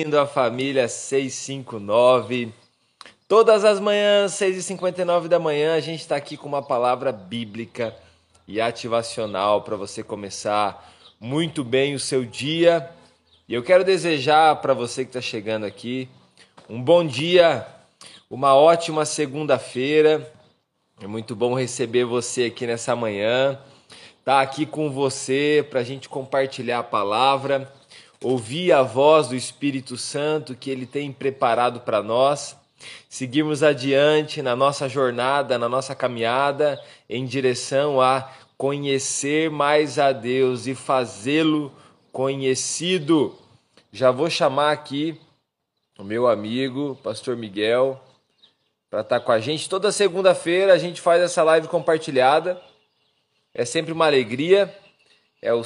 bem-vindo à família 659. Todas as manhãs, 6h59 da manhã, a gente está aqui com uma palavra bíblica e ativacional para você começar muito bem o seu dia. E eu quero desejar para você que está chegando aqui um bom dia, uma ótima segunda-feira. É muito bom receber você aqui nessa manhã, tá aqui com você para a gente compartilhar a palavra ouvir a voz do Espírito Santo que ele tem preparado para nós, seguirmos adiante na nossa jornada, na nossa caminhada em direção a conhecer mais a Deus e fazê-lo conhecido. Já vou chamar aqui o meu amigo, Pastor Miguel, para estar tá com a gente. Toda segunda-feira a gente faz essa live compartilhada. É sempre uma alegria. É o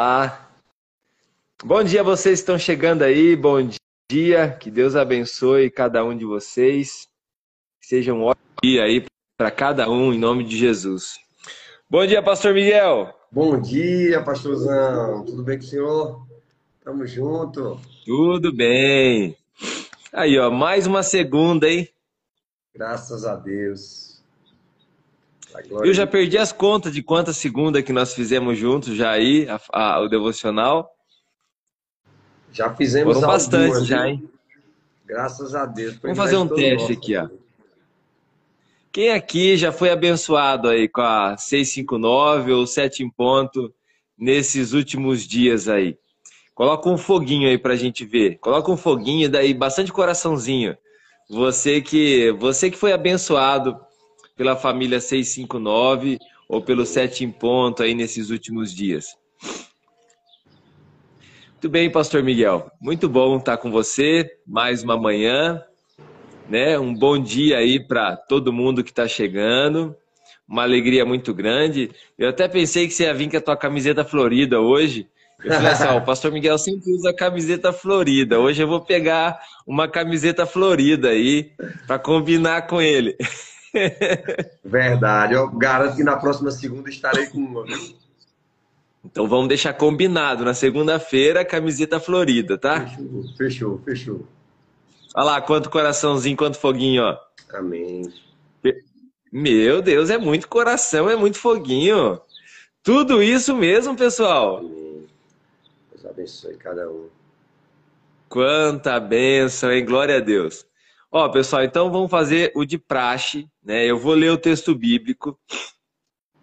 lá Bom dia a vocês que estão chegando aí, bom dia, que Deus abençoe cada um de vocês. Seja um ótimo dia aí para cada um, em nome de Jesus. Bom dia, Pastor Miguel. Bom dia, Pastorzão. Tudo bem com o senhor? Tamo junto. Tudo bem. Aí, ó, mais uma segunda, hein? Graças a Deus. Eu já perdi as contas de quantas segunda que nós fizemos juntos já aí, a, a, o devocional. Já fizemos Foram bastante já, hein? Graças a Deus. Vamos fazer um teste aqui, ó. Quem aqui já foi abençoado aí com a 659 ou 7 em ponto nesses últimos dias aí? Coloca um foguinho aí pra gente ver. Coloca um foguinho, daí bastante coraçãozinho. Você que, você que foi abençoado pela família 659 ou pelo 7 em ponto aí nesses últimos dias. Muito bem, Pastor Miguel. Muito bom estar com você mais uma manhã, né? Um bom dia aí para todo mundo que está chegando. Uma alegria muito grande. Eu até pensei que você ia vir com a tua camiseta florida hoje. Eu falei assim, ó, o Pastor Miguel sempre usa camiseta florida. Hoje eu vou pegar uma camiseta florida aí para combinar com ele. Verdade. Eu garanto que na próxima segunda estarei com. Então vamos deixar combinado. Na segunda-feira, camiseta florida, tá? Fechou, fechou, fechou. Olha lá, quanto coraçãozinho, quanto foguinho, ó. Amém. Meu Deus, é muito coração, é muito foguinho. Tudo isso mesmo, pessoal. Amém. Deus abençoe cada um. Quanta bênção, hein? Glória a Deus. Ó, pessoal, então vamos fazer o de praxe, né? Eu vou ler o texto bíblico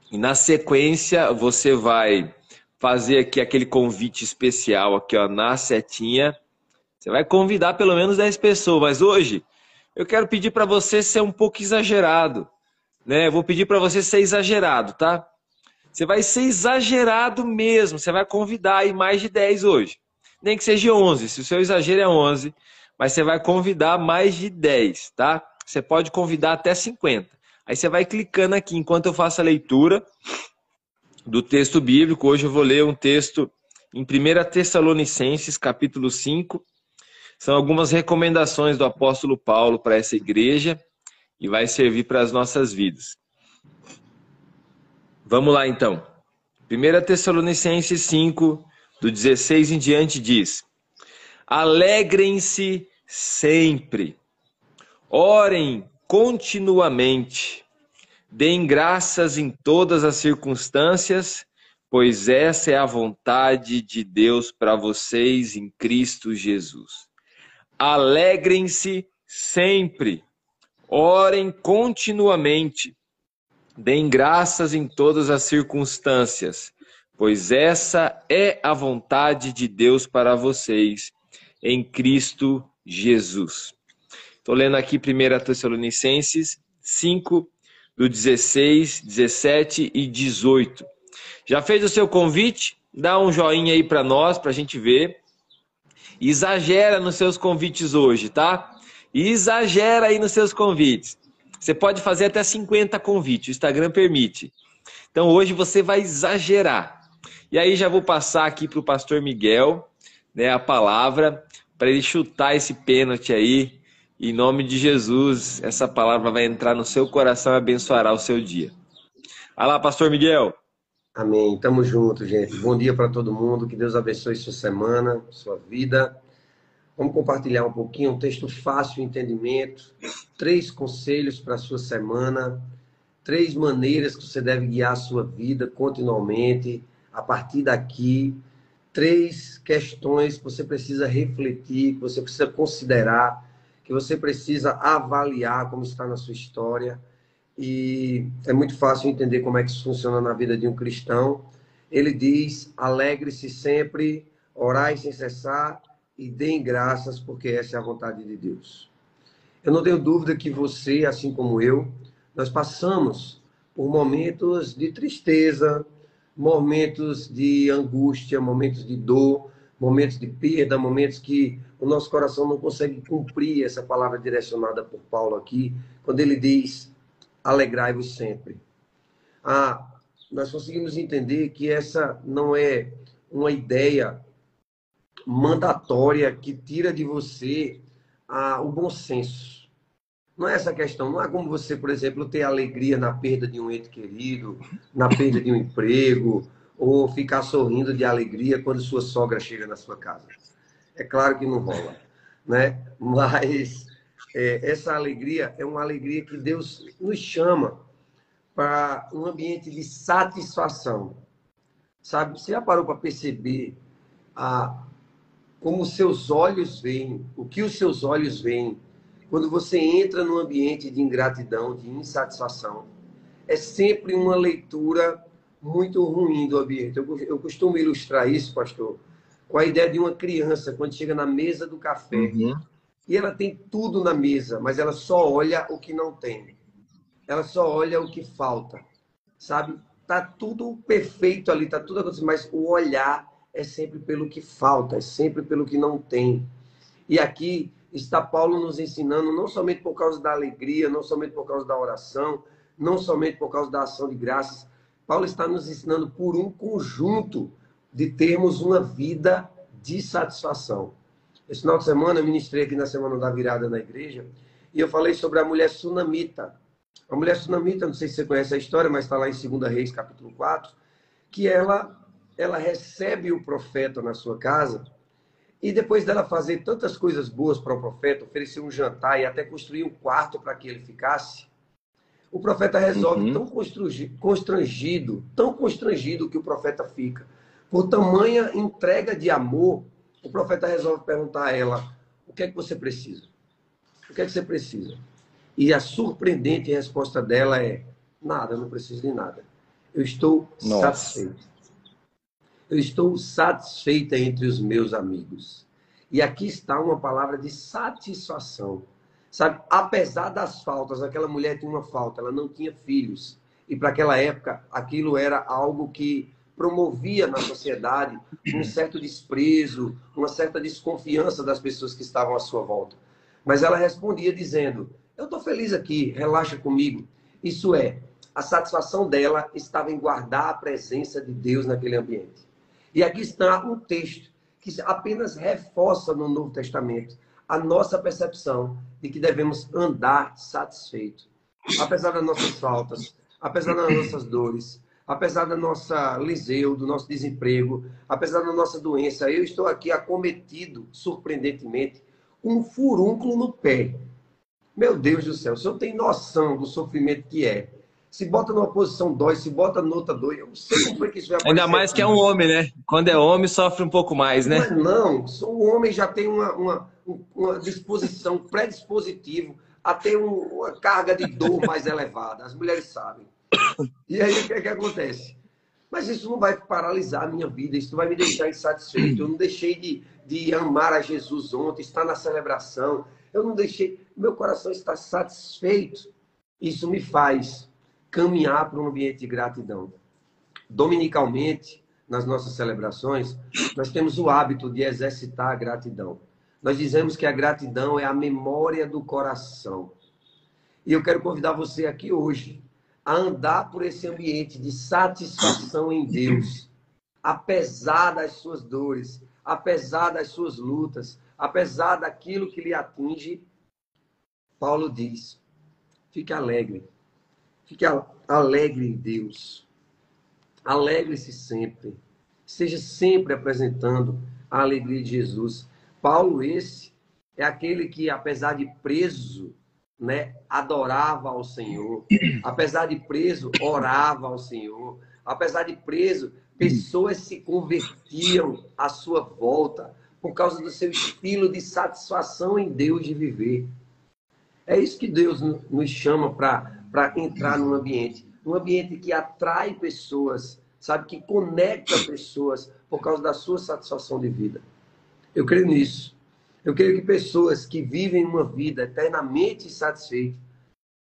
e na sequência você vai fazer aqui aquele convite especial aqui, ó, na setinha. Você vai convidar pelo menos 10 pessoas, mas hoje eu quero pedir para você ser um pouco exagerado, né? Eu vou pedir para você ser exagerado, tá? Você vai ser exagerado mesmo, você vai convidar aí mais de 10 hoje. Nem que seja 11, se o seu exagero é 11, mas você vai convidar mais de 10, tá? Você pode convidar até 50. Aí você vai clicando aqui enquanto eu faço a leitura do texto bíblico. Hoje eu vou ler um texto em 1 Tessalonicenses, capítulo 5. São algumas recomendações do apóstolo Paulo para essa igreja e vai servir para as nossas vidas. Vamos lá então. 1 Tessalonicenses 5, do 16 em diante, diz: Alegrem-se sempre, orem continuamente, Deem graças em todas as circunstâncias, pois essa é a vontade de Deus para vocês em Cristo Jesus. Alegrem-se sempre, orem continuamente, deem graças em todas as circunstâncias, pois essa é a vontade de Deus para vocês em Cristo Jesus. Estou lendo aqui 1 Tessalonicenses 5, do 16, 17 e 18. Já fez o seu convite? Dá um joinha aí para nós, para a gente ver. Exagera nos seus convites hoje, tá? Exagera aí nos seus convites. Você pode fazer até 50 convites, o Instagram permite. Então hoje você vai exagerar. E aí já vou passar aqui para o pastor Miguel né, a palavra para ele chutar esse pênalti aí em nome de Jesus, essa palavra vai entrar no seu coração e abençoará o seu dia. Vai lá, pastor Miguel. Amém. Tamo junto, gente. Bom dia para todo mundo. Que Deus abençoe sua semana, sua vida. Vamos compartilhar um pouquinho, um texto fácil de entendimento, três conselhos para sua semana, três maneiras que você deve guiar a sua vida continuamente, a partir daqui, três questões que você precisa refletir, que você precisa considerar, que você precisa avaliar como está na sua história. E é muito fácil entender como é que isso funciona na vida de um cristão. Ele diz: alegre-se sempre, orai sem cessar e deem graças, porque essa é a vontade de Deus. Eu não tenho dúvida que você, assim como eu, nós passamos por momentos de tristeza, momentos de angústia, momentos de dor, momentos de perda, momentos que o nosso coração não consegue cumprir essa palavra direcionada por Paulo aqui, quando ele diz: alegrai-vos sempre. Ah, nós conseguimos entender que essa não é uma ideia mandatória que tira de você ah, o bom senso. Não é essa questão. Não é como você, por exemplo, ter alegria na perda de um ente querido, na perda de um emprego, ou ficar sorrindo de alegria quando sua sogra chega na sua casa. É claro que não rola, né? Mas é, essa alegria é uma alegria que Deus nos chama para um ambiente de satisfação. Sabe? Você já parou para perceber a, como os seus olhos veem, o que os seus olhos veem quando você entra num ambiente de ingratidão, de insatisfação, é sempre uma leitura muito ruim do ambiente. Eu, eu costumo ilustrar isso, pastor, com a ideia de uma criança quando chega na mesa do café uhum. e ela tem tudo na mesa, mas ela só olha o que não tem. Ela só olha o que falta, sabe? Tá tudo perfeito ali, tá tudo acontecendo, mas o olhar é sempre pelo que falta, é sempre pelo que não tem. E aqui está Paulo nos ensinando, não somente por causa da alegria, não somente por causa da oração, não somente por causa da ação de graças. Paulo está nos ensinando por um conjunto de termos uma vida de satisfação. Esse final de semana eu ministrei aqui na semana da virada na igreja e eu falei sobre a mulher sunamita. A mulher sunamita, não sei se você conhece a história, mas está lá em 2 Reis, capítulo 4, que ela, ela recebe o profeta na sua casa e depois dela fazer tantas coisas boas para o profeta, oferecer um jantar e até construir um quarto para que ele ficasse, o profeta resolve uhum. tão constrangido, tão constrangido que o profeta fica. Por tamanha entrega de amor, o profeta resolve perguntar a ela: o que é que você precisa? O que é que você precisa? E a surpreendente resposta dela é: nada, eu não preciso de nada. Eu estou Nossa. satisfeito eu estou satisfeita entre os meus amigos. E aqui está uma palavra de satisfação. Sabe, apesar das faltas, aquela mulher tinha uma falta, ela não tinha filhos. E para aquela época, aquilo era algo que promovia na sociedade um certo desprezo, uma certa desconfiança das pessoas que estavam à sua volta. Mas ela respondia dizendo: Eu estou feliz aqui, relaxa comigo. Isso é, a satisfação dela estava em guardar a presença de Deus naquele ambiente. E aqui está um texto que apenas reforça no Novo Testamento a nossa percepção de que devemos andar satisfeito. Apesar das nossas faltas, apesar das nossas dores, apesar da nossa liseu, do nosso desemprego, apesar da nossa doença, eu estou aqui acometido, surpreendentemente, com um furúnculo no pé. Meu Deus do céu, o senhor tem noção do sofrimento que é se bota numa posição dói, se bota noutra dói. Eu não sei como foi que isso vai Ainda mais que é um homem, né? Quando é homem, sofre um pouco mais, né? Mas não, o homem já tem uma, uma, uma disposição, predispositivo a ter um, uma carga de dor mais elevada. As mulheres sabem. E aí o que, é que acontece? Mas isso não vai paralisar a minha vida, isso vai me deixar insatisfeito. Eu não deixei de, de amar a Jesus ontem, estar na celebração. Eu não deixei, meu coração está satisfeito. Isso me faz caminhar para um ambiente de gratidão. Dominicalmente, nas nossas celebrações, nós temos o hábito de exercitar a gratidão. Nós dizemos que a gratidão é a memória do coração. E eu quero convidar você aqui hoje a andar por esse ambiente de satisfação em Deus, apesar das suas dores, apesar das suas lutas, apesar daquilo que lhe atinge. Paulo diz: fique alegre, Fique alegre em Deus. Alegre-se sempre. Seja sempre apresentando a alegria de Jesus. Paulo, esse, é aquele que, apesar de preso, né, adorava ao Senhor. Apesar de preso, orava ao Senhor. Apesar de preso, pessoas se convertiam à sua volta por causa do seu estilo de satisfação em Deus de viver. É isso que Deus nos chama para entrar num ambiente. Um ambiente que atrai pessoas, sabe, que conecta pessoas por causa da sua satisfação de vida. Eu creio nisso. Eu creio que pessoas que vivem uma vida eternamente satisfeitas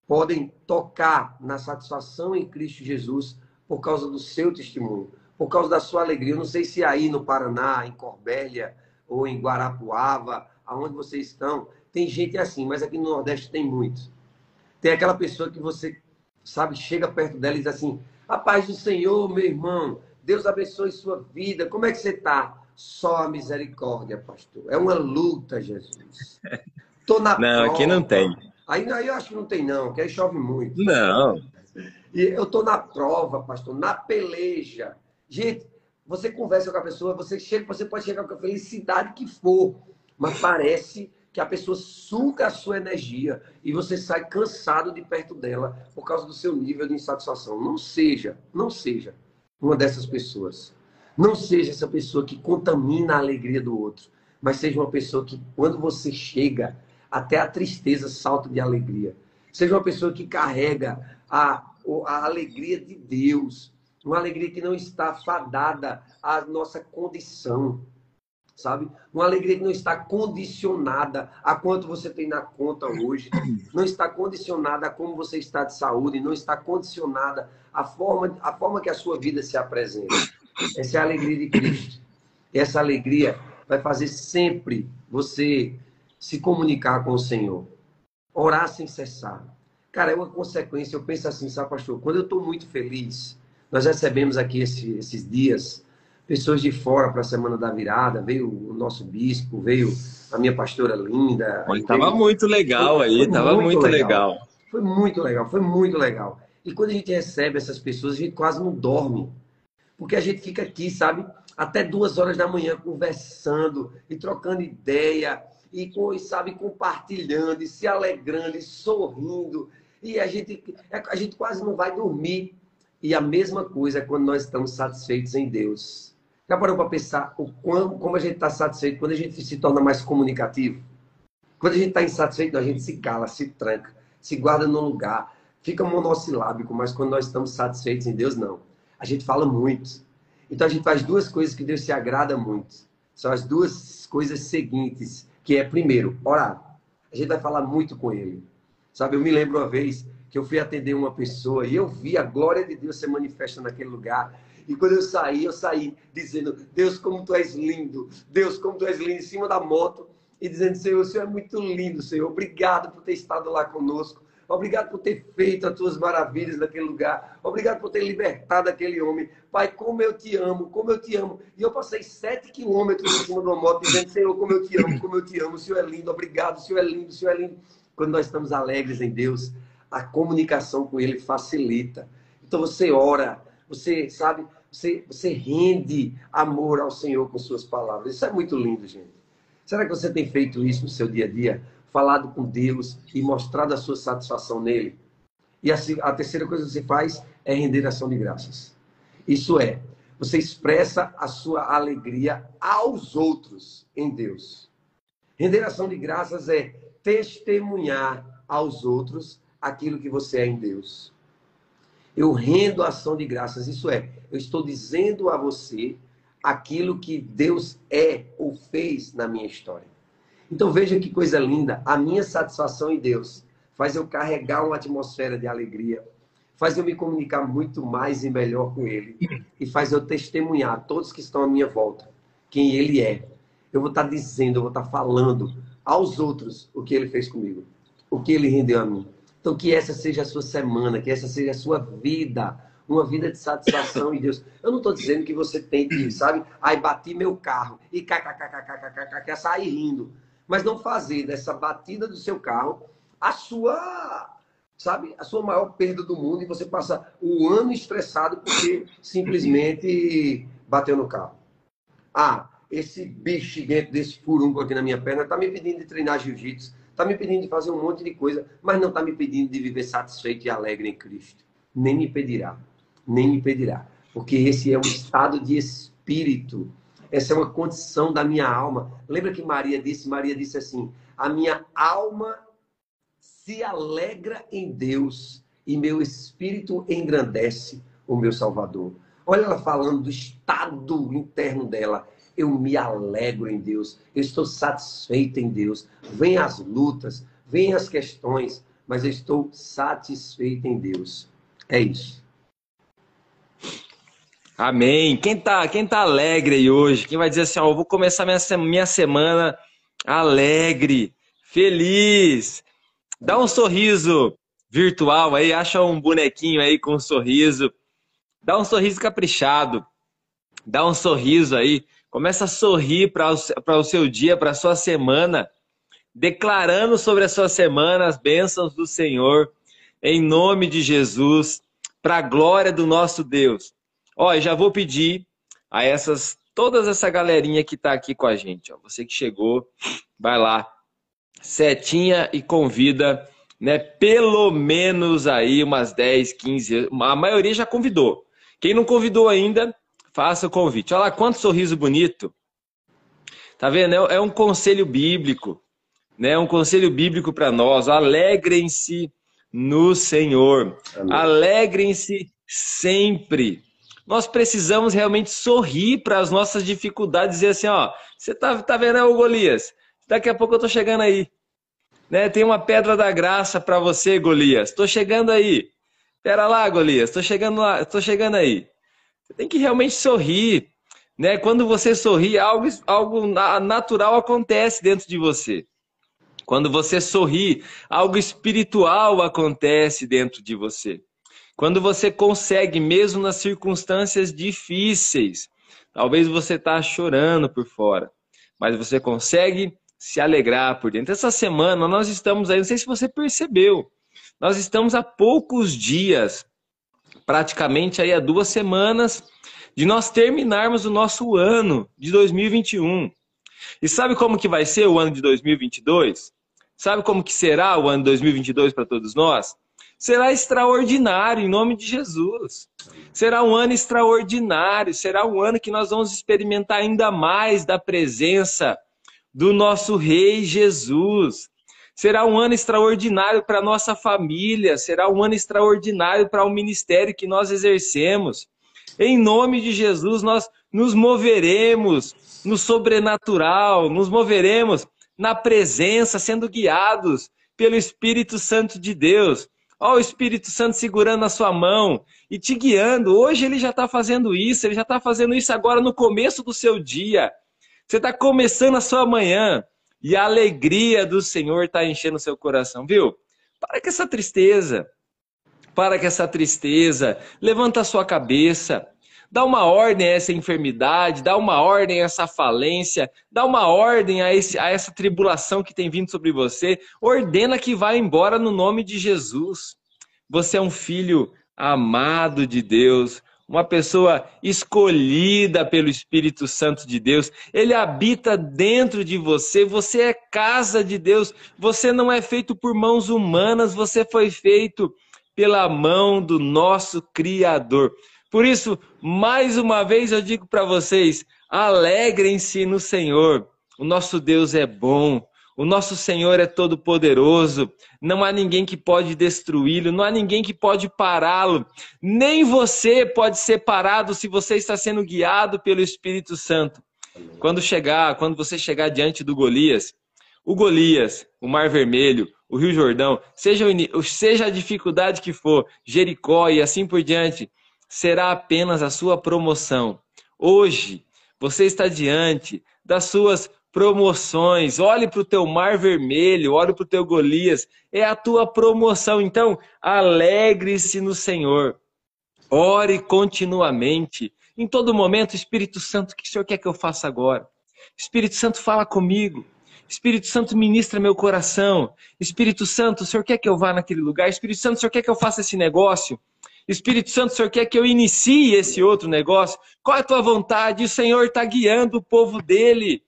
podem tocar na satisfação em Cristo Jesus por causa do seu testemunho, por causa da sua alegria. Eu não sei se aí no Paraná, em Corbélia, ou em Guarapuava, aonde vocês estão, tem gente assim, mas aqui no Nordeste tem muitos. Tem aquela pessoa que você, sabe, chega perto dela e diz assim: A paz do Senhor, meu irmão, Deus abençoe sua vida, como é que você está? Só a misericórdia, pastor. É uma luta, Jesus. Tô na Não, prova. aqui não tem. Aí, aí eu acho que não tem, não, que aí chove muito. Não. E eu tô na prova, pastor, na peleja. Gente, você conversa com a pessoa, você chega, você pode chegar com a felicidade que for, mas parece que a pessoa suga a sua energia e você sai cansado de perto dela por causa do seu nível de insatisfação. Não seja, não seja uma dessas pessoas. Não seja essa pessoa que contamina a alegria do outro, mas seja uma pessoa que, quando você chega, até a tristeza salta de alegria. Seja uma pessoa que carrega a, a alegria de Deus, uma alegria que não está fadada à nossa condição, sabe? Uma alegria que não está condicionada a quanto você tem na conta hoje, não está condicionada a como você está de saúde, não está condicionada à forma, à forma que a sua vida se apresenta. Essa é a alegria de Cristo. E essa alegria vai fazer sempre você se comunicar com o Senhor, orar sem cessar. Cara, é uma consequência. Eu penso assim, sabe, pastor? Quando eu estou muito feliz, nós recebemos aqui esse, esses dias pessoas de fora para a Semana da Virada. Veio o nosso bispo, veio a minha pastora linda. Estava veio... muito legal foi, aí, estava muito, muito legal. legal. Foi muito legal, foi muito legal. E quando a gente recebe essas pessoas, a gente quase não dorme. Porque a gente fica aqui, sabe, até duas horas da manhã conversando e trocando ideia e, sabe, compartilhando e se alegrando e sorrindo. E a gente, a gente quase não vai dormir e a mesma coisa é quando nós estamos satisfeitos em Deus. Já parou para pensar o quão, como a gente está satisfeito quando a gente se torna mais comunicativo? Quando a gente está insatisfeito, a gente se cala, se tranca, se guarda no lugar, fica monossilábico, mas quando nós estamos satisfeitos em Deus, não. A gente fala muito. Então a gente faz duas coisas que Deus se agrada muito. São as duas coisas seguintes, que é primeiro, orar. A gente vai falar muito com Ele. Sabe, eu me lembro uma vez que eu fui atender uma pessoa e eu vi a glória de Deus se manifesta naquele lugar. E quando eu saí, eu saí dizendo: Deus, como tu és lindo, Deus, como tu és lindo, em cima da moto, e dizendo: Senhor, o Senhor é muito lindo, Senhor. Obrigado por ter estado lá conosco. Obrigado por ter feito as tuas maravilhas naquele lugar. Obrigado por ter libertado aquele homem. Pai, como eu te amo, como eu te amo. E eu passei sete quilômetros em cima de uma moto dizendo: Senhor, como eu te amo, como eu te amo. O Senhor é lindo, obrigado, o Senhor é lindo, o Senhor é lindo. Quando nós estamos alegres em Deus, a comunicação com ele facilita. Então você ora, você sabe, você, você rende amor ao Senhor com suas palavras. Isso é muito lindo, gente. Será que você tem feito isso no seu dia a dia? Falado com Deus e mostrado a sua satisfação nele? E a, a terceira coisa que você faz é render ação de graças. Isso é, você expressa a sua alegria aos outros em Deus. Render ação de graças é testemunhar aos outros aquilo que você é em Deus. Eu rendo ação de graças, isso é, eu estou dizendo a você aquilo que Deus é ou fez na minha história. Então veja que coisa linda. A minha satisfação em Deus faz eu carregar uma atmosfera de alegria, faz eu me comunicar muito mais e melhor com Ele e faz eu testemunhar a todos que estão à minha volta quem Ele é. Eu vou estar dizendo, eu vou estar falando aos outros o que Ele fez comigo, o que Ele rendeu a mim. Então que essa seja a sua semana, que essa seja a sua vida uma vida de satisfação em Deus. Eu não estou dizendo que você tem que, sabe, aí bati meu carro e kkkkkk, quer é sair rindo. Mas não fazer dessa batida do seu carro a sua, sabe, a sua maior perda do mundo e você passa o ano estressado porque simplesmente bateu no carro. Ah, esse bicho dentro desse furunco aqui na minha perna está me pedindo de treinar jiu-jitsu, está me pedindo de fazer um monte de coisa, mas não está me pedindo de viver satisfeito e alegre em Cristo. Nem me pedirá, nem me pedirá, porque esse é um estado de espírito, essa é uma condição da minha alma. Lembra que Maria disse? Maria disse assim: a minha alma se alegra em Deus e meu espírito engrandece o meu Salvador. Olha ela falando do estado interno dela. Eu me alegro em Deus, eu estou satisfeito em Deus. Vem as lutas, vem as questões, mas eu estou satisfeito em Deus. É isso. Amém. Quem tá, quem tá alegre aí hoje? Quem vai dizer assim, ó, eu vou começar minha, minha semana alegre, feliz. Dá um sorriso virtual aí, acha um bonequinho aí com um sorriso. Dá um sorriso caprichado. Dá um sorriso aí. Começa a sorrir para o, seu dia, para a sua semana, declarando sobre a sua semana as bênçãos do Senhor, em nome de Jesus, para a glória do nosso Deus. Ó, já vou pedir a essas todas essa galerinha que está aqui com a gente, ó, você que chegou, vai lá, setinha e convida, né, pelo menos aí umas 10, 15, a maioria já convidou. Quem não convidou ainda, faça o convite. Olha lá quanto sorriso bonito. Tá vendo? É, é um conselho bíblico, né? Um conselho bíblico para nós. Alegrem-se no Senhor. Alegrem-se sempre. Nós precisamos realmente sorrir para as nossas dificuldades e dizer assim, ó, você tá, tá vendo, o Golias? Daqui a pouco eu tô chegando aí. Né? Tem uma pedra da graça para você, Golias. Tô chegando aí. Pera lá, Golias, tô chegando lá, tô chegando aí. Você tem que realmente sorrir, né? Quando você sorri, algo, algo natural acontece dentro de você. Quando você sorri, algo espiritual acontece dentro de você. Quando você consegue, mesmo nas circunstâncias difíceis, talvez você está chorando por fora, mas você consegue se alegrar por dentro. Essa semana nós estamos aí, não sei se você percebeu, nós estamos há poucos dias praticamente aí há duas semanas de nós terminarmos o nosso ano de 2021. E sabe como que vai ser o ano de 2022? Sabe como que será o ano de 2022 para todos nós? Será extraordinário em nome de Jesus. Será um ano extraordinário, será um ano que nós vamos experimentar ainda mais da presença do nosso rei Jesus. Será um ano extraordinário para a nossa família, será um ano extraordinário para o ministério que nós exercemos. Em nome de Jesus, nós nos moveremos no sobrenatural, nos moveremos na presença, sendo guiados pelo Espírito Santo de Deus. Ó, o Espírito Santo segurando a sua mão e te guiando. Hoje ele já está fazendo isso, ele já está fazendo isso agora no começo do seu dia. Você está começando a sua manhã. E a alegria do Senhor está enchendo o seu coração, viu? Para com essa tristeza. Para com essa tristeza. Levanta a sua cabeça. Dá uma ordem a essa enfermidade, dá uma ordem a essa falência, dá uma ordem a, esse, a essa tribulação que tem vindo sobre você. Ordena que vá embora no nome de Jesus. Você é um filho amado de Deus uma pessoa escolhida pelo Espírito Santo de Deus. Ele habita dentro de você. Você é casa de Deus. Você não é feito por mãos humanas, você foi feito pela mão do nosso Criador. Por isso, mais uma vez eu digo para vocês: alegrem-se no Senhor. O nosso Deus é bom. O nosso Senhor é todo poderoso, não há ninguém que pode destruí-lo, não há ninguém que pode pará-lo. Nem você pode ser parado se você está sendo guiado pelo Espírito Santo. Quando chegar, quando você chegar diante do Golias, o Golias, o Mar Vermelho, o Rio Jordão, seja, seja a dificuldade que for, Jericó e assim por diante, será apenas a sua promoção. Hoje, você está diante das suas promoções. Olhe para o teu mar vermelho, olhe para o teu Golias. É a tua promoção. Então, alegre-se no Senhor. Ore continuamente. Em todo momento, Espírito Santo, o que o Senhor quer que eu faça agora? Espírito Santo, fala comigo. Espírito Santo, ministra meu coração. Espírito Santo, o Senhor quer que eu vá naquele lugar? Espírito Santo, o Senhor quer que eu faça esse negócio? Espírito Santo, o Senhor quer que eu inicie esse outro negócio? Qual é a tua vontade? O Senhor está guiando o povo dele.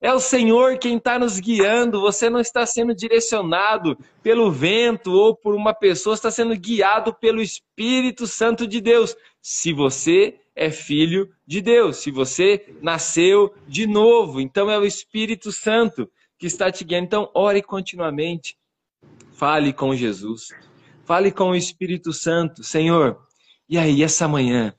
É o Senhor quem está nos guiando. Você não está sendo direcionado pelo vento ou por uma pessoa, está sendo guiado pelo Espírito Santo de Deus. Se você é filho de Deus, se você nasceu de novo, então é o Espírito Santo que está te guiando. Então, ore continuamente. Fale com Jesus. Fale com o Espírito Santo. Senhor, e aí, essa manhã,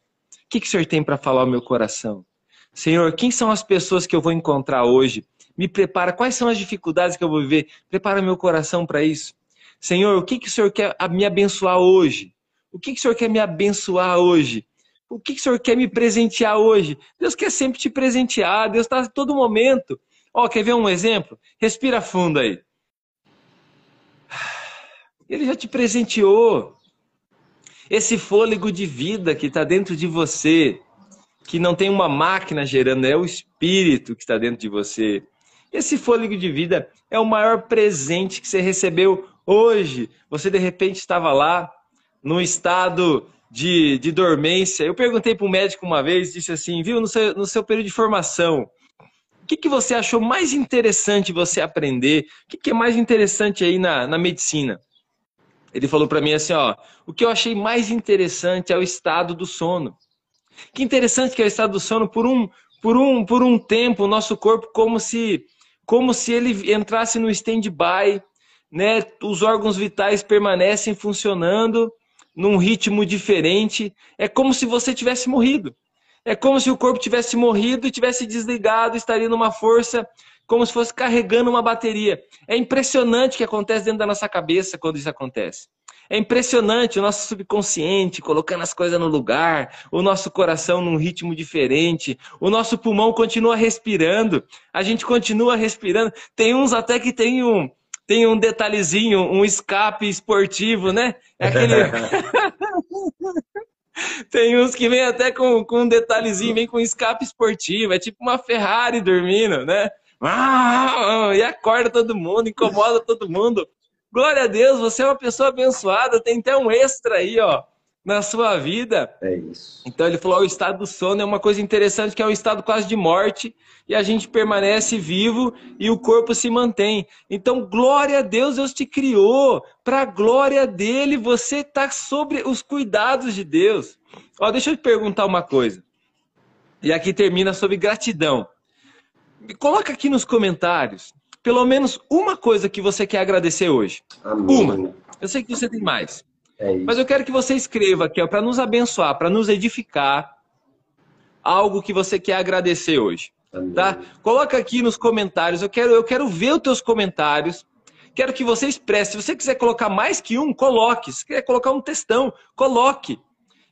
o que, que o Senhor tem para falar ao meu coração? Senhor, quem são as pessoas que eu vou encontrar hoje? Me prepara, quais são as dificuldades que eu vou viver? Prepara meu coração para isso. Senhor, o que, que o Senhor quer me abençoar hoje? O que, que o Senhor quer me abençoar hoje? O que, que o Senhor quer me presentear hoje? Deus quer sempre te presentear, Deus está a todo momento. Ó, quer ver um exemplo? Respira fundo aí. Ele já te presenteou. Esse fôlego de vida que está dentro de você, que não tem uma máquina gerando, é o espírito que está dentro de você. Esse fôlego de vida é o maior presente que você recebeu hoje. Você de repente estava lá, num estado de, de dormência. Eu perguntei para um médico uma vez, disse assim, viu, no seu, no seu período de formação, o que, que você achou mais interessante você aprender? O que, que é mais interessante aí na, na medicina? Ele falou para mim assim, ó, o que eu achei mais interessante é o estado do sono. Que interessante que é o estado do sono por um por um por um tempo o nosso corpo como se como se ele entrasse no stand-by, né? Os órgãos vitais permanecem funcionando num ritmo diferente. É como se você tivesse morrido. É como se o corpo tivesse morrido e tivesse desligado, estaria numa força como se fosse carregando uma bateria. É impressionante o que acontece dentro da nossa cabeça quando isso acontece. É impressionante o nosso subconsciente colocando as coisas no lugar, o nosso coração num ritmo diferente, o nosso pulmão continua respirando, a gente continua respirando. Tem uns até que tem um, tem um detalhezinho, um escape esportivo, né? É aquele. tem uns que vem até com, com um detalhezinho, vem com escape esportivo, é tipo uma Ferrari dormindo, né? Ah, e acorda todo mundo, incomoda todo mundo. Glória a Deus, você é uma pessoa abençoada, tem até um extra aí, ó, na sua vida. É isso. Então ele falou: o estado do sono é uma coisa interessante, que é um estado quase de morte, e a gente permanece vivo e o corpo se mantém. Então, glória a Deus, Deus te criou. Para a glória dele, você está sobre os cuidados de Deus. Ó, deixa eu te perguntar uma coisa. E aqui termina sobre gratidão. Coloca aqui nos comentários pelo menos uma coisa que você quer agradecer hoje. Amém. Uma. Eu sei que você tem mais. É mas eu quero que você escreva aqui, para nos abençoar, para nos edificar, algo que você quer agradecer hoje. Amém. Tá? Coloca aqui nos comentários. Eu quero, eu quero ver os teus comentários. Quero que você expresse. Se você quiser colocar mais que um, coloque. Se quiser colocar um textão, coloque.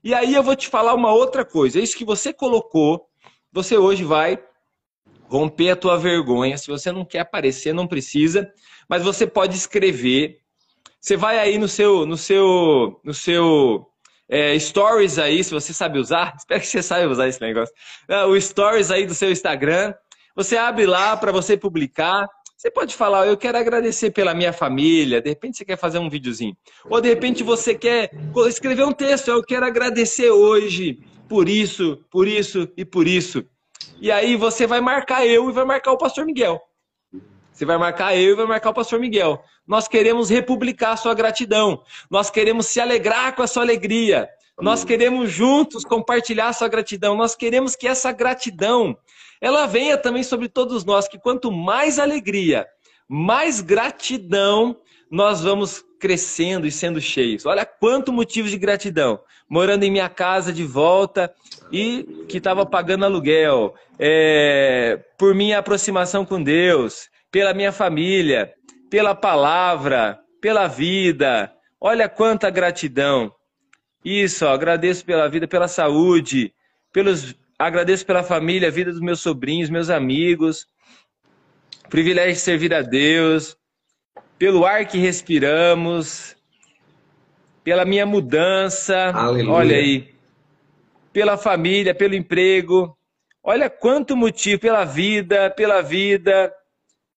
E aí eu vou te falar uma outra coisa. Isso que você colocou, você hoje vai romper a tua vergonha. Se você não quer aparecer, não precisa, mas você pode escrever. Você vai aí no seu, no seu, no seu é, stories aí, se você sabe usar. Espero que você saiba usar esse negócio. É, o stories aí do seu Instagram. Você abre lá para você publicar. Você pode falar, eu quero agradecer pela minha família. De repente você quer fazer um videozinho. Ou de repente você quer escrever um texto. Eu quero agradecer hoje por isso, por isso e por isso. E aí você vai marcar eu e vai marcar o pastor Miguel. Você vai marcar eu e vai marcar o pastor Miguel. Nós queremos republicar a sua gratidão. Nós queremos se alegrar com a sua alegria. Nós queremos juntos compartilhar a sua gratidão. Nós queremos que essa gratidão ela venha também sobre todos nós, que quanto mais alegria, mais gratidão nós vamos crescendo e sendo cheios. Olha quanto motivos de gratidão. Morando em minha casa de volta e que estava pagando aluguel, é, por minha aproximação com Deus, pela minha família, pela palavra, pela vida. Olha quanta gratidão. Isso, ó, agradeço pela vida, pela saúde, pelos, agradeço pela família, a vida dos meus sobrinhos, meus amigos. Privilégio de servir a Deus pelo ar que respiramos, pela minha mudança, Aleluia. olha aí, pela família, pelo emprego. Olha quanto motivo, pela vida, pela vida,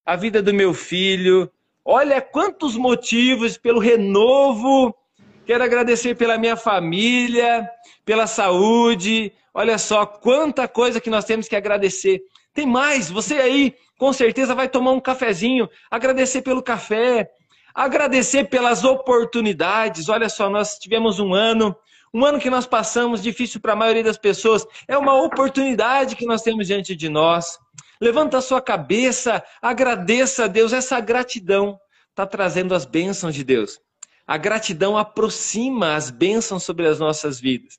a vida do meu filho. Olha quantos motivos pelo renovo quero agradecer pela minha família, pela saúde. Olha só quanta coisa que nós temos que agradecer. Tem mais, você aí com certeza vai tomar um cafezinho, agradecer pelo café, agradecer pelas oportunidades. Olha só, nós tivemos um ano, um ano que nós passamos difícil para a maioria das pessoas. É uma oportunidade que nós temos diante de nós. Levanta a sua cabeça, agradeça a Deus. Essa gratidão está trazendo as bênçãos de Deus. A gratidão aproxima as bênçãos sobre as nossas vidas.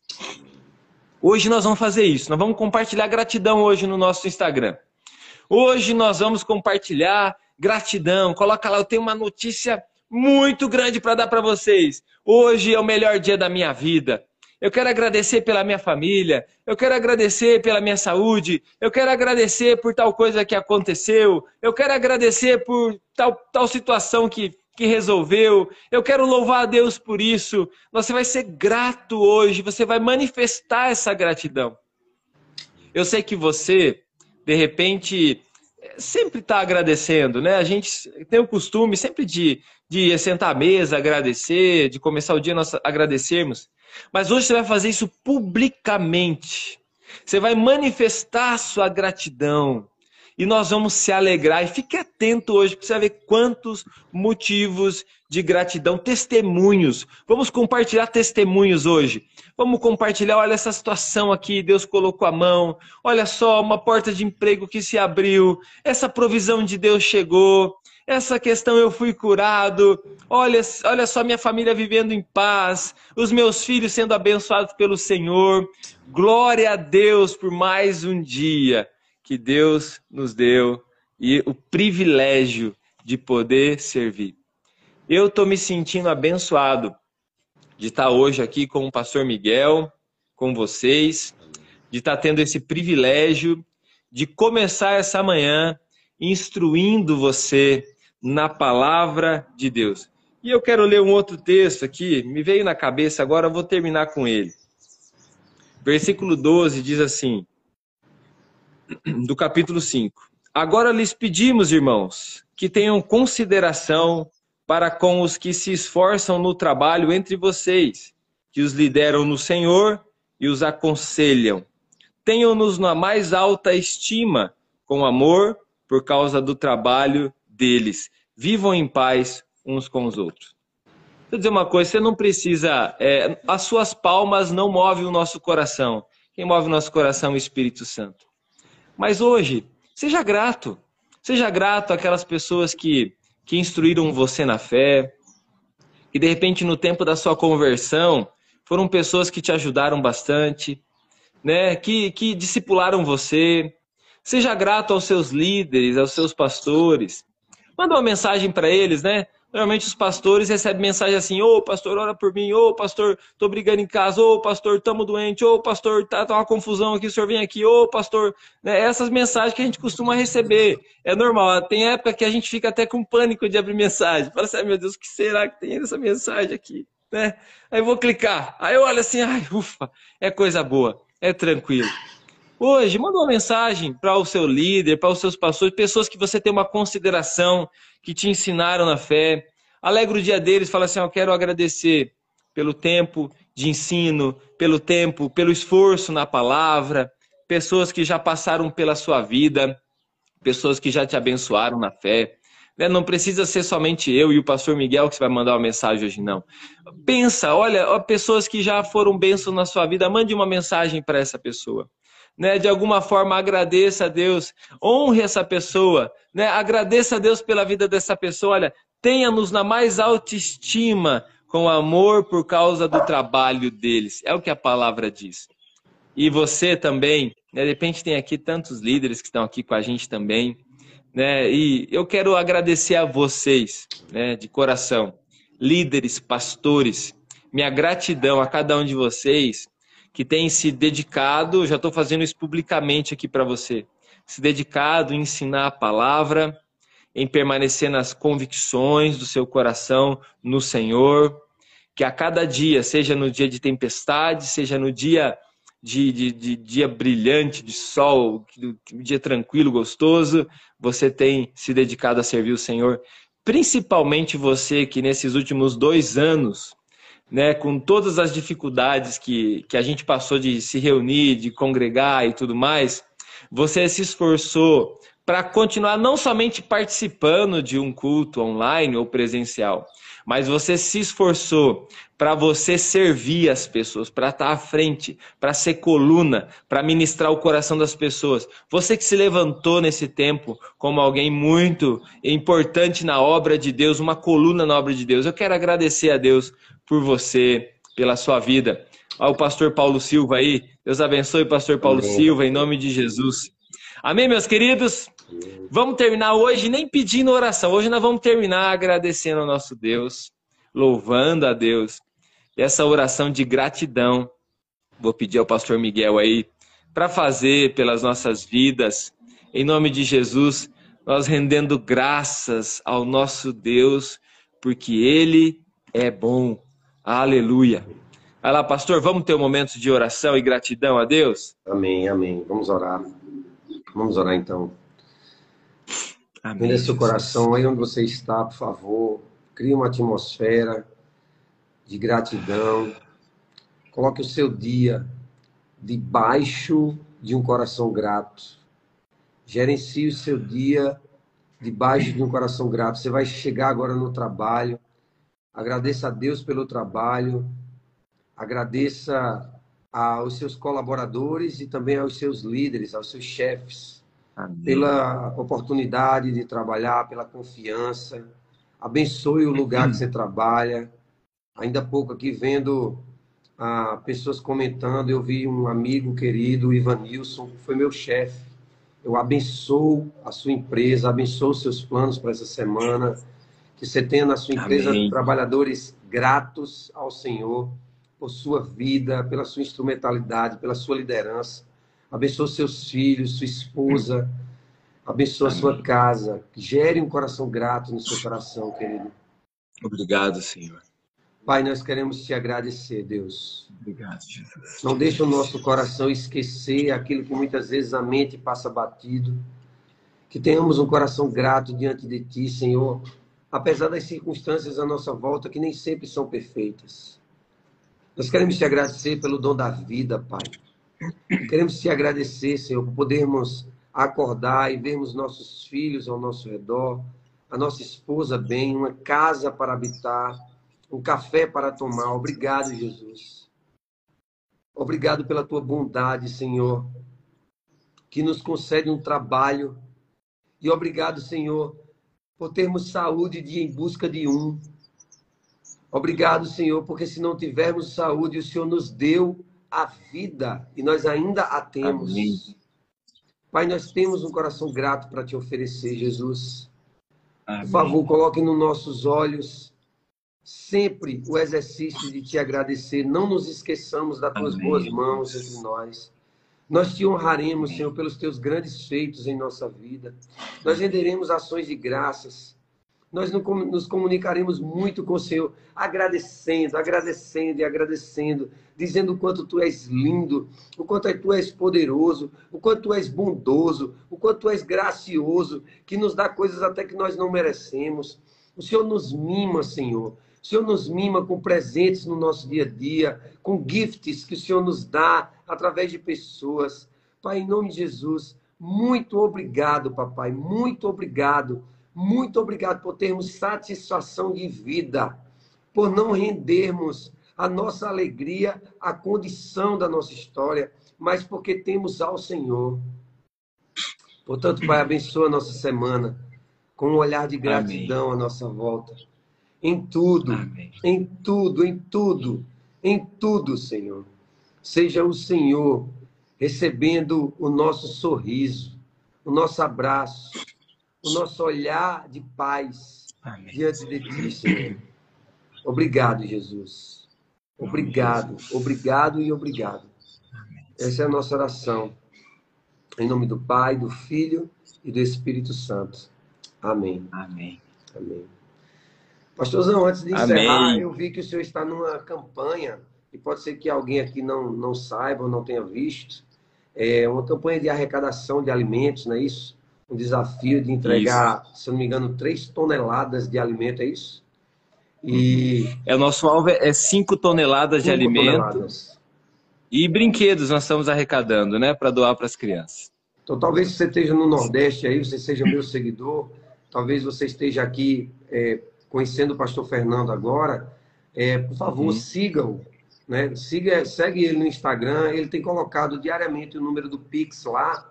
Hoje nós vamos fazer isso. Nós vamos compartilhar gratidão hoje no nosso Instagram. Hoje nós vamos compartilhar gratidão. Coloca lá, eu tenho uma notícia muito grande para dar para vocês. Hoje é o melhor dia da minha vida. Eu quero agradecer pela minha família, eu quero agradecer pela minha saúde, eu quero agradecer por tal coisa que aconteceu, eu quero agradecer por tal, tal situação que, que resolveu, eu quero louvar a Deus por isso. Você vai ser grato hoje, você vai manifestar essa gratidão. Eu sei que você, de repente, sempre está agradecendo, né? A gente tem o costume sempre de, de sentar à mesa, agradecer, de começar o dia nós agradecermos. Mas hoje você vai fazer isso publicamente. Você vai manifestar sua gratidão. E nós vamos se alegrar. E fique atento hoje, para você ver quantos motivos de gratidão, testemunhos. Vamos compartilhar testemunhos hoje. Vamos compartilhar, olha essa situação aqui, Deus colocou a mão. Olha só, uma porta de emprego que se abriu. Essa provisão de Deus chegou essa questão eu fui curado, olha, olha só minha família vivendo em paz, os meus filhos sendo abençoados pelo Senhor. Glória a Deus por mais um dia que Deus nos deu e o privilégio de poder servir. Eu estou me sentindo abençoado de estar hoje aqui com o pastor Miguel, com vocês, de estar tendo esse privilégio de começar essa manhã instruindo você na palavra de Deus. E eu quero ler um outro texto aqui, me veio na cabeça agora, vou terminar com ele. Versículo 12 diz assim, do capítulo 5: Agora lhes pedimos, irmãos, que tenham consideração para com os que se esforçam no trabalho entre vocês, que os lideram no Senhor e os aconselham. Tenham-nos na mais alta estima, com amor, por causa do trabalho deles. Vivam em paz uns com os outros. Vou dizer uma coisa, você não precisa. É, as suas palmas não movem o nosso coração. Quem move o nosso coração é o Espírito Santo. Mas hoje, seja grato. Seja grato àquelas pessoas que, que instruíram você na fé, que de repente no tempo da sua conversão foram pessoas que te ajudaram bastante, né? que, que discipularam você. Seja grato aos seus líderes, aos seus pastores, Manda uma mensagem para eles, né? Normalmente os pastores recebem mensagem assim: Ô pastor, ora por mim. Ô pastor, tô brigando em casa. Ô pastor, tamo doente. Ô pastor, tá, tá uma confusão aqui. O senhor vem aqui. Ô pastor. Né? Essas mensagens que a gente costuma receber. É normal. Tem época que a gente fica até com pânico de abrir mensagem. Fala assim: meu Deus, o que será que tem nessa mensagem aqui? Né? Aí eu vou clicar. Aí eu olho assim: ai, ufa, é coisa boa. É tranquilo. Hoje, manda uma mensagem para o seu líder, para os seus pastores, pessoas que você tem uma consideração, que te ensinaram na fé. Alegra o dia deles, fala assim: Eu quero agradecer pelo tempo de ensino, pelo tempo, pelo esforço na palavra, pessoas que já passaram pela sua vida, pessoas que já te abençoaram na fé. Né? Não precisa ser somente eu e o pastor Miguel que você vai mandar uma mensagem hoje, não. Pensa, olha, pessoas que já foram bênçãos na sua vida, mande uma mensagem para essa pessoa né, de alguma forma agradeça a Deus, honre essa pessoa, né, agradeça a Deus pela vida dessa pessoa. Olha, tenha-nos na mais alta estima com amor por causa do trabalho deles. É o que a palavra diz. E você também, né, de repente tem aqui tantos líderes que estão aqui com a gente também, né, e eu quero agradecer a vocês, né, de coração, líderes, pastores, minha gratidão a cada um de vocês que tem se dedicado, já estou fazendo isso publicamente aqui para você, se dedicado em ensinar a palavra, em permanecer nas convicções do seu coração no Senhor, que a cada dia, seja no dia de tempestade, seja no dia de, de, de dia brilhante, de sol, dia tranquilo, gostoso, você tem se dedicado a servir o Senhor. Principalmente você que nesses últimos dois anos né, com todas as dificuldades que, que a gente passou de se reunir, de congregar e tudo mais, você se esforçou para continuar não somente participando de um culto online ou presencial, mas você se esforçou para você servir as pessoas, para estar tá à frente, para ser coluna, para ministrar o coração das pessoas. Você que se levantou nesse tempo como alguém muito importante na obra de Deus, uma coluna na obra de Deus. Eu quero agradecer a Deus por você, pela sua vida. Olha o pastor Paulo Silva aí. Deus abençoe, pastor Paulo Amém. Silva, em nome de Jesus. Amém, meus queridos? Vamos terminar hoje nem pedindo oração. Hoje nós vamos terminar agradecendo ao nosso Deus, louvando a Deus. Essa oração de gratidão, vou pedir ao pastor Miguel aí para fazer pelas nossas vidas. Em nome de Jesus, nós rendendo graças ao nosso Deus, porque ele é bom. Aleluia. Vai lá, pastor, vamos ter um momento de oração e gratidão a Deus? Amém, amém. Vamos orar. Vamos orar então. Amém. seu coração aí onde você está, por favor. Crie uma atmosfera de gratidão. Coloque o seu dia debaixo de um coração grato. Gerencie o seu dia debaixo de um coração grato. Você vai chegar agora no trabalho. Agradeça a Deus pelo trabalho. Agradeça aos seus colaboradores e também aos seus líderes, aos seus chefes Amém. pela oportunidade de trabalhar, pela confiança. Abençoe o lugar que você trabalha. Ainda há pouco aqui vendo ah, pessoas comentando, eu vi um amigo querido, Ivanilson, que foi meu chefe. Eu abençoo a sua empresa, abençoo os seus planos para essa semana. Que você tenha na sua empresa Amém. trabalhadores gratos ao Senhor por sua vida, pela sua instrumentalidade, pela sua liderança abençoa seus filhos, sua esposa, abençoa a sua casa, gere um coração grato no seu coração, querido. Obrigado, Senhor. Pai, nós queremos te agradecer, Deus. Obrigado, Jesus. Não deixe o nosso coração esquecer aquilo que muitas vezes a mente passa batido. Que tenhamos um coração grato diante de ti, Senhor, apesar das circunstâncias à nossa volta que nem sempre são perfeitas. Nós queremos te agradecer pelo dom da vida, Pai. Queremos te agradecer, Senhor, por podermos acordar e vermos nossos filhos ao nosso redor, a nossa esposa bem, uma casa para habitar, um café para tomar. Obrigado, Jesus. Obrigado pela tua bondade, Senhor, que nos concede um trabalho. E obrigado, Senhor, por termos saúde de em busca de um. Obrigado, Senhor, porque se não tivermos saúde, o Senhor nos deu a vida e nós ainda a temos. Amém. Pai, nós temos um coração grato para te oferecer, Jesus. Amém. Por favor, coloque nos nossos olhos sempre o exercício de te agradecer. Não nos esqueçamos das tuas Amém. boas mãos entre nós. Nós te honraremos, Senhor, pelos teus grandes feitos em nossa vida. Nós renderemos ações de graças nós nos comunicaremos muito com o Senhor, agradecendo, agradecendo e agradecendo, dizendo o quanto tu és lindo, o quanto tu és poderoso, o quanto tu és bondoso, o quanto tu és gracioso, que nos dá coisas até que nós não merecemos. O Senhor nos mima, Senhor. O Senhor nos mima com presentes no nosso dia a dia, com gifts que o Senhor nos dá através de pessoas. Pai, em nome de Jesus, muito obrigado, papai, muito obrigado muito obrigado por termos satisfação de vida, por não rendermos a nossa alegria à condição da nossa história, mas porque temos ao Senhor. Portanto, Pai, abençoa a nossa semana com um olhar de gratidão Amém. à nossa volta. Em tudo, Amém. em tudo, em tudo, em tudo, Senhor. Seja o Senhor recebendo o nosso sorriso, o nosso abraço, o nosso olhar de paz Amém. diante de ti, Senhor. Obrigado, Jesus. Obrigado, obrigado e obrigado. Essa é a nossa oração. Em nome do Pai, do Filho e do Espírito Santo. Amém. Amém. Amém. Pastorzão, antes de encerrar, Amém. eu vi que o senhor está numa campanha, e pode ser que alguém aqui não, não saiba ou não tenha visto, é uma campanha de arrecadação de alimentos, não é isso? Um desafio de entregar, isso. se não me engano, três toneladas de alimento, é isso? E é o nosso alvo é 5 toneladas cinco de alimento toneladas. e brinquedos nós estamos arrecadando, né, para doar para as crianças. Então, talvez você esteja no Nordeste aí, você seja meu seguidor, talvez você esteja aqui é, conhecendo o Pastor Fernando agora. É, por favor, uhum. siga-o, né? Siga, segue ele no Instagram. Ele tem colocado diariamente o número do Pix lá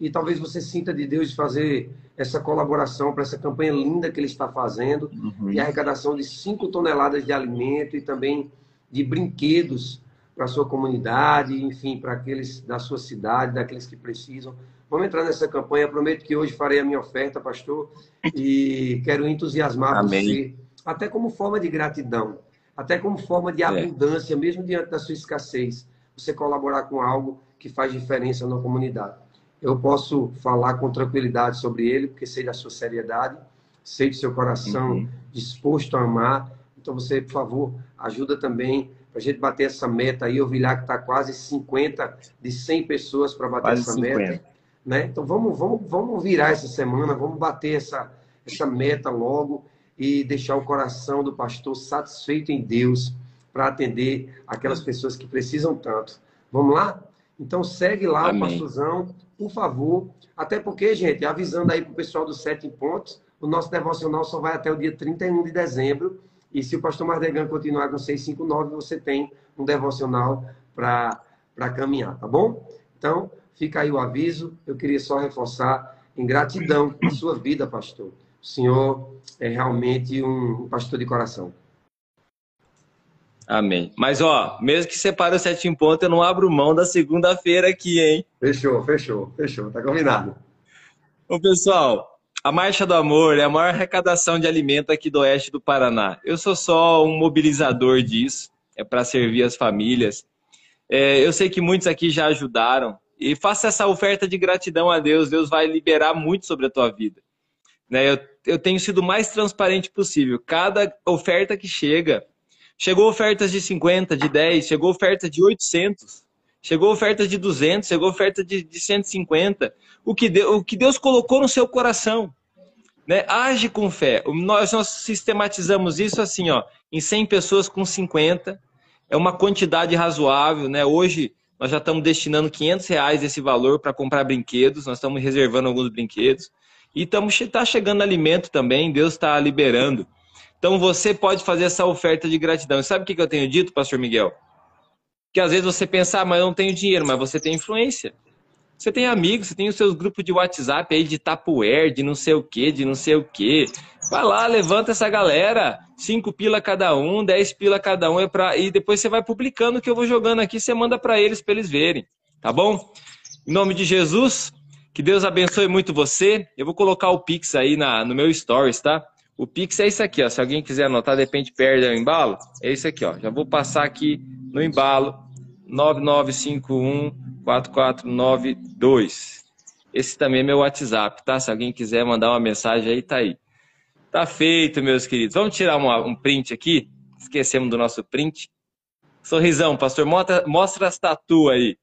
e talvez você sinta de Deus de fazer essa colaboração para essa campanha linda que ele está fazendo uhum. e a arrecadação de 5 toneladas de alimento e também de brinquedos para a sua comunidade, enfim, para aqueles da sua cidade, daqueles que precisam. Vamos entrar nessa campanha. Prometo que hoje farei a minha oferta, pastor, e quero entusiasmar Amém. você, até como forma de gratidão, até como forma de é. abundância, é. mesmo diante da sua escassez, você colaborar com algo que faz diferença na comunidade eu posso falar com tranquilidade sobre ele, porque sei da sua seriedade, sei do seu coração uhum. disposto a amar. Então você, por favor, ajuda também para a gente bater essa meta aí. O Vilhar que está quase 50 de 100 pessoas para bater quase essa 50. meta. Né? Então vamos, vamos, vamos virar essa semana, vamos bater essa, essa meta logo e deixar o coração do pastor satisfeito em Deus para atender aquelas pessoas que precisam tanto. Vamos lá? Então segue lá Amém. o pastorzão, por favor. Até porque, gente, avisando aí para o pessoal dos Sete Pontos, o nosso devocional só vai até o dia 31 de dezembro. E se o pastor Mardegan continuar com 659, você tem um devocional para caminhar, tá bom? Então, fica aí o aviso. Eu queria só reforçar em gratidão a sua vida, pastor. O senhor é realmente um pastor de coração. Amém. Mas, ó, mesmo que separe o sete em ponto, eu não abro mão da segunda-feira aqui, hein? Fechou, fechou, fechou. Tá combinado. Ô, pessoal, a Marcha do Amor é a maior arrecadação de alimento aqui do oeste do Paraná. Eu sou só um mobilizador disso, é para servir as famílias. É, eu sei que muitos aqui já ajudaram. E faça essa oferta de gratidão a Deus. Deus vai liberar muito sobre a tua vida. Né? Eu, eu tenho sido o mais transparente possível. Cada oferta que chega, Chegou ofertas de 50, de 10, chegou oferta de 800, chegou oferta de 200, chegou oferta de, de 150. O que, Deus, o que Deus colocou no seu coração. Né? Age com fé. Nós, nós sistematizamos isso assim, ó, em 100 pessoas com 50. É uma quantidade razoável. Né? Hoje nós já estamos destinando 500 reais esse valor para comprar brinquedos. Nós estamos reservando alguns brinquedos. E está chegando alimento também. Deus está liberando. Então você pode fazer essa oferta de gratidão. E sabe o que eu tenho dito, pastor Miguel? Que às vezes você pensa, ah, mas eu não tenho dinheiro, mas você tem influência. Você tem amigos, você tem os seus grupos de WhatsApp aí de tapuer, de não sei o que, de não sei o que. Vai lá, levanta essa galera. Cinco pila cada um, dez pila cada um é para e depois você vai publicando que eu vou jogando aqui, você manda para eles para eles verem, tá bom? Em nome de Jesus, que Deus abençoe muito você. Eu vou colocar o Pix aí na, no meu stories, tá? O Pix é isso aqui, ó. Se alguém quiser anotar, de repente perde o embalo, é isso aqui, ó. Já vou passar aqui no embalo 99514492. Esse também é meu WhatsApp, tá? Se alguém quiser mandar uma mensagem aí, tá aí. Tá feito, meus queridos. Vamos tirar uma, um print aqui. Esquecemos do nosso print. Sorrisão, pastor, mostra, mostra as tatu aí.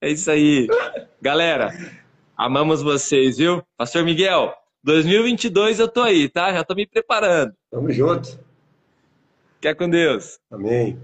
É isso aí. Galera, Amamos vocês, viu? Pastor Miguel, 2022 eu tô aí, tá? Já tô me preparando. Tamo junto. Quer com Deus. Amém.